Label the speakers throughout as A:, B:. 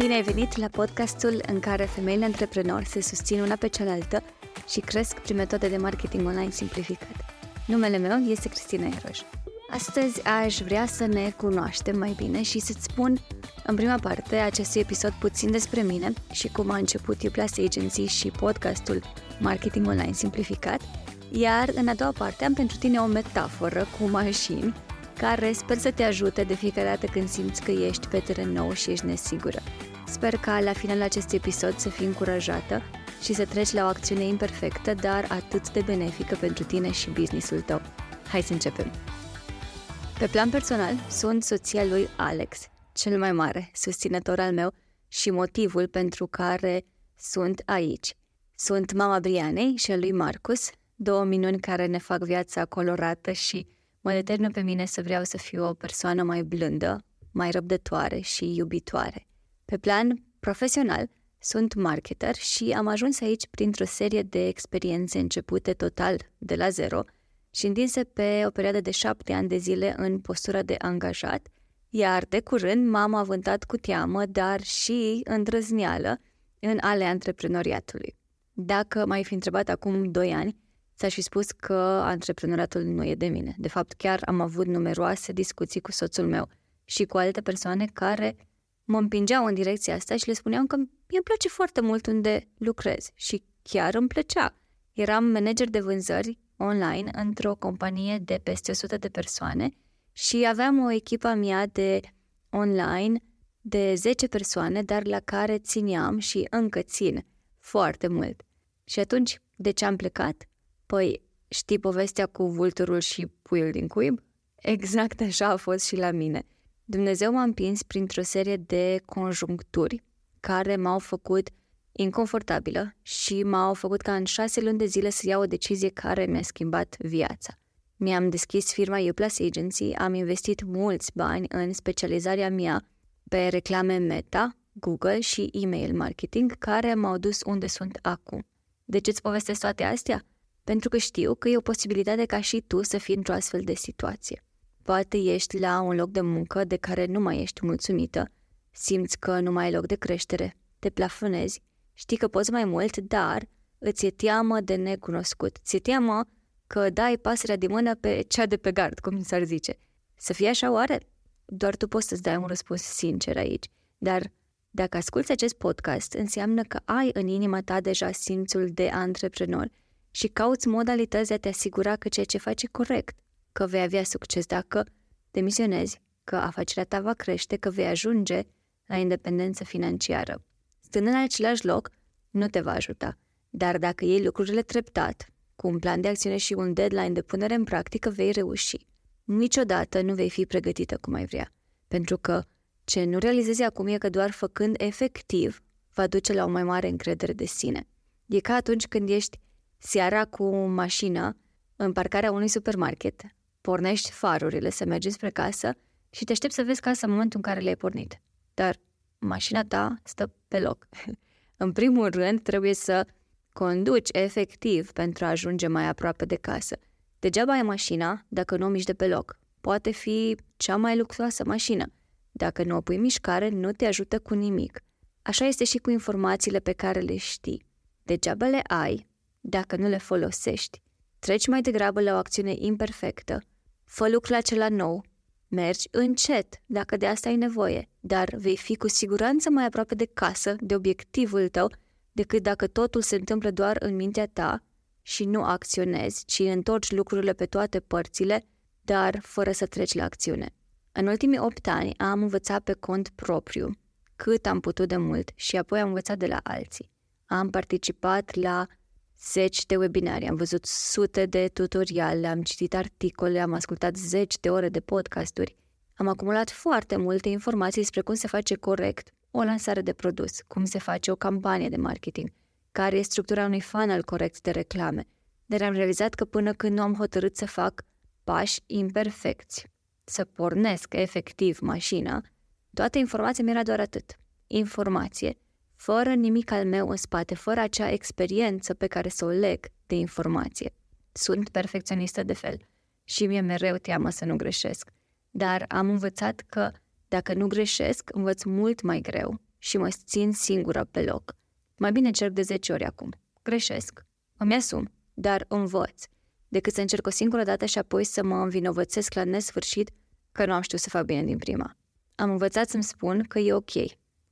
A: Bine ai venit la podcastul în care femeile antreprenori se susțin una pe cealaltă și cresc prin metode de marketing online simplificate. Numele meu este Cristina Eroș. Astăzi aș vrea să ne cunoaștem mai bine și să-ți spun în prima parte acestui episod puțin despre mine și cum a început Uplus Agency și podcastul Marketing Online Simplificat, iar în a doua parte am pentru tine o metaforă cu mașini care sper să te ajute de fiecare dată când simți că ești pe teren nou și ești nesigură. Sper ca la finalul acestui episod să fii încurajată și să treci la o acțiune imperfectă, dar atât de benefică pentru tine și businessul tău. Hai să începem! Pe plan personal, sunt soția lui Alex, cel mai mare susținător al meu și motivul pentru care sunt aici. Sunt mama Brianei și a lui Marcus, două minuni care ne fac viața colorată și mă determină pe mine să vreau să fiu o persoană mai blândă, mai răbdătoare și iubitoare. Pe plan profesional, sunt marketer și am ajuns aici printr-o serie de experiențe începute total de la zero și întinse pe o perioadă de șapte ani de zile în postura de angajat, iar de curând m-am avântat cu teamă, dar și îndrăzneală în ale antreprenoriatului. Dacă m-ai fi întrebat acum doi ani, ți-aș fi spus că antreprenoriatul nu e de mine. De fapt, chiar am avut numeroase discuții cu soțul meu și cu alte persoane care mă împingeau în direcția asta și le spuneam că mi îmi place foarte mult unde lucrez și chiar îmi plăcea. Eram manager de vânzări online într-o companie de peste 100 de persoane și aveam o echipă mea de online de 10 persoane, dar la care țineam și încă țin foarte mult. Și atunci, de ce am plecat? Păi, știi povestea cu vulturul și puiul din cuib? Exact așa a fost și la mine. Dumnezeu m-a împins printr-o serie de conjuncturi care m-au făcut inconfortabilă și m-au făcut ca în șase luni de zile să iau o decizie care mi-a schimbat viața. Mi-am deschis firma Uplus Agency, am investit mulți bani în specializarea mea pe reclame Meta, Google și email marketing, care m-au dus unde sunt acum. De ce îți povestesc toate astea? Pentru că știu că e o posibilitate ca și tu să fii într-o astfel de situație. Poate ești la un loc de muncă de care nu mai ești mulțumită, simți că nu mai ai loc de creștere, te plafonezi, știi că poți mai mult, dar îți e teamă de necunoscut, ți-e teamă că dai pasărea de mână pe cea de pe gard, cum s-ar zice. Să fie așa oare? Doar tu poți să-ți dai un răspuns sincer aici. Dar dacă asculți acest podcast, înseamnă că ai în inima ta deja simțul de antreprenor și cauți modalități de a te asigura că ceea ce faci e corect, că vei avea succes dacă demisionezi, că afacerea ta va crește, că vei ajunge la independență financiară. Stând în același loc, nu te va ajuta, dar dacă iei lucrurile treptat, cu un plan de acțiune și un deadline de punere în practică, vei reuși. Niciodată nu vei fi pregătită cum ai vrea, pentru că ce nu realizezi acum e că doar făcând efectiv va duce la o mai mare încredere de sine. E ca atunci când ești seara cu mașina în parcarea unui supermarket, pornești farurile să mergi spre casă și te aștepți să vezi casa în momentul în care le-ai pornit. Dar mașina ta stă pe loc. în primul rând, trebuie să conduci efectiv pentru a ajunge mai aproape de casă. Degeaba ai mașina dacă nu o miști de pe loc. Poate fi cea mai luxoasă mașină. Dacă nu o pui mișcare, nu te ajută cu nimic. Așa este și cu informațiile pe care le știi. Degeaba le ai dacă nu le folosești. Treci mai degrabă la o acțiune imperfectă. Fă lucrul acela nou. Mergi încet, dacă de asta ai nevoie, dar vei fi cu siguranță mai aproape de casă, de obiectivul tău, decât dacă totul se întâmplă doar în mintea ta și nu acționezi, ci întorci lucrurile pe toate părțile, dar fără să treci la acțiune. În ultimii opt ani am învățat pe cont propriu cât am putut de mult și apoi am învățat de la alții. Am participat la zeci de webinari, am văzut sute de tutoriale, am citit articole, am ascultat zeci de ore de podcasturi. Am acumulat foarte multe informații despre cum se face corect o lansare de produs, cum se face o campanie de marketing, care e structura unui funnel corect de reclame. Dar am realizat că până când nu am hotărât să fac pași imperfecți, să pornesc efectiv mașina, toată informația mi era doar atât. Informație, fără nimic al meu în spate, fără acea experiență pe care să o leg de informație. Sunt perfecționistă de fel și mi-e mereu teamă să nu greșesc. Dar am învățat că dacă nu greșesc, învăț mult mai greu și mă țin singură pe loc. Mai bine încerc de 10 ori acum. Greșesc. Îmi asum, dar învăț. Decât să încerc o singură dată și apoi să mă învinovățesc la nesfârșit că nu am știut să fac bine din prima. Am învățat să-mi spun că e ok,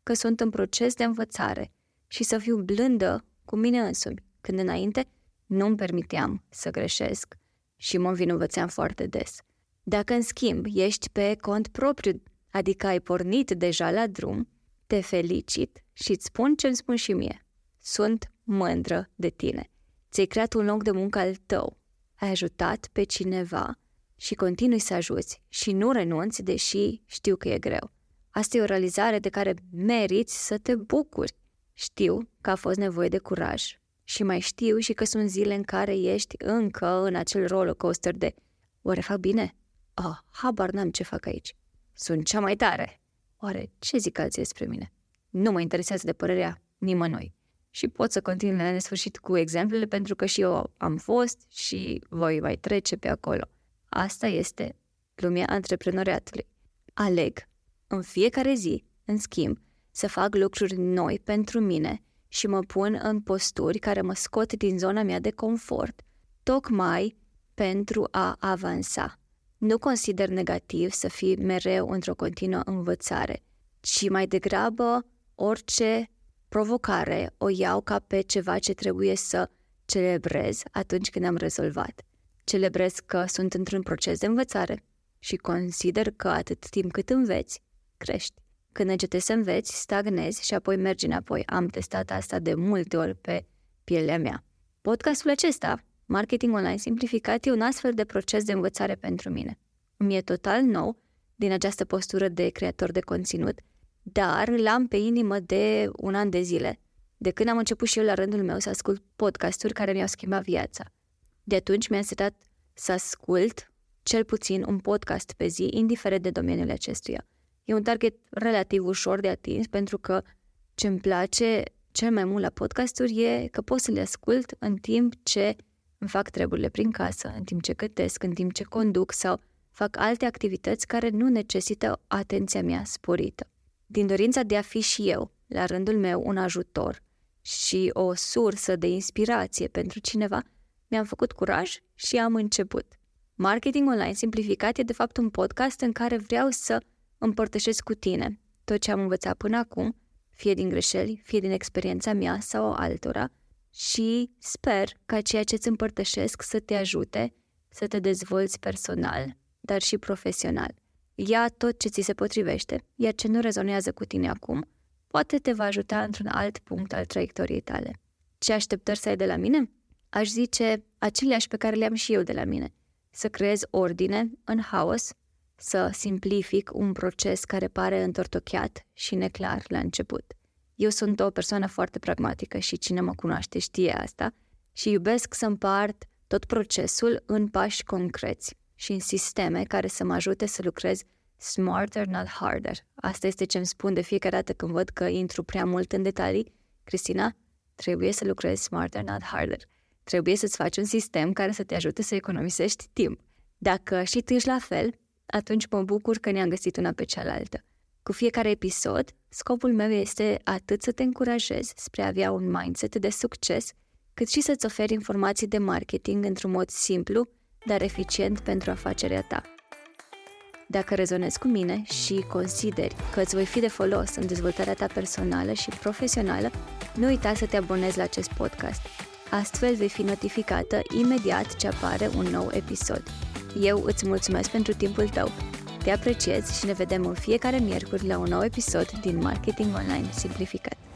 A: că sunt în proces de învățare și să fiu blândă cu mine însumi, când înainte nu-mi permiteam să greșesc și mă învinovățeam foarte des. Dacă, în schimb, ești pe cont propriu, adică ai pornit deja la drum, te felicit și îți spun ce îmi spun și mie. Sunt mândră de tine. Ți-ai creat un loc de muncă al tău. Ai ajutat pe cineva și continui să ajuți și nu renunți, deși știu că e greu. Asta e o realizare de care meriți să te bucuri. Știu că a fost nevoie de curaj și mai știu și că sunt zile în care ești încă în acel roller coaster de oare fac bine? Oh, habar n-am ce fac aici. Sunt cea mai tare. Oare ce zic alții despre mine? Nu mă interesează de părerea nimănui. Și pot să continui la nesfârșit cu exemplele pentru că și eu am fost și voi mai trece pe acolo. Asta este lumea antreprenoriatului. Aleg în fiecare zi, în schimb, să fac lucruri noi pentru mine și mă pun în posturi care mă scot din zona mea de confort, tocmai pentru a avansa. Nu consider negativ să fii mereu într-o continuă învățare, ci mai degrabă orice provocare o iau ca pe ceva ce trebuie să celebrez atunci când am rezolvat. Celebrez că sunt într-un proces de învățare și consider că atât timp cât înveți, crești. Când încetezi să înveți, stagnezi și apoi mergi înapoi. Am testat asta de multe ori pe pielea mea. Podcastul acesta, Marketing Online Simplificat, e un astfel de proces de învățare pentru mine. Mi e total nou din această postură de creator de conținut, dar l-am pe inimă de un an de zile, de când am început și eu la rândul meu să ascult podcasturi care mi-au schimbat viața. De atunci mi-am setat să ascult cel puțin un podcast pe zi, indiferent de domeniul acestuia. E un target relativ ușor de atins pentru că ce îmi place cel mai mult la podcasturi e că pot să le ascult în timp ce îmi fac treburile prin casă, în timp ce cătesc, în timp ce conduc sau fac alte activități care nu necesită atenția mea sporită. Din dorința de a fi și eu, la rândul meu, un ajutor și o sursă de inspirație pentru cineva, mi-am făcut curaj și am început. Marketing Online Simplificat e de fapt un podcast în care vreau să împărtășesc cu tine tot ce am învățat până acum, fie din greșeli, fie din experiența mea sau altora, și sper ca ceea ce îți împărtășesc să te ajute să te dezvolți personal, dar și profesional. Ia tot ce ți se potrivește, iar ce nu rezonează cu tine acum, poate te va ajuta într-un alt punct al traiectoriei tale. Ce așteptări să ai de la mine? Aș zice aceleași pe care le am și eu de la mine. Să creez ordine în haos, să simplific un proces care pare întortocheat și neclar la început. Eu sunt o persoană foarte pragmatică și cine mă cunoaște știe asta și iubesc să împart tot procesul în pași concreți și în sisteme care să mă ajute să lucrez smarter, not harder. Asta este ce îmi spun de fiecare dată când văd că intru prea mult în detalii. Cristina, trebuie să lucrezi smarter, not harder. Trebuie să-ți faci un sistem care să te ajute să economisești timp. Dacă și tu ești la fel, atunci mă bucur că ne-am găsit una pe cealaltă. Cu fiecare episod, scopul meu este atât să te încurajez spre a avea un mindset de succes, cât și să-ți oferi informații de marketing într-un mod simplu, dar eficient pentru afacerea ta. Dacă rezonezi cu mine și consideri că îți voi fi de folos în dezvoltarea ta personală și profesională, nu uita să te abonezi la acest podcast. Astfel vei fi notificată imediat ce apare un nou episod. Eu îți mulțumesc pentru timpul tău. Te apreciez și ne vedem în fiecare miercuri la un nou episod din Marketing Online Simplificat.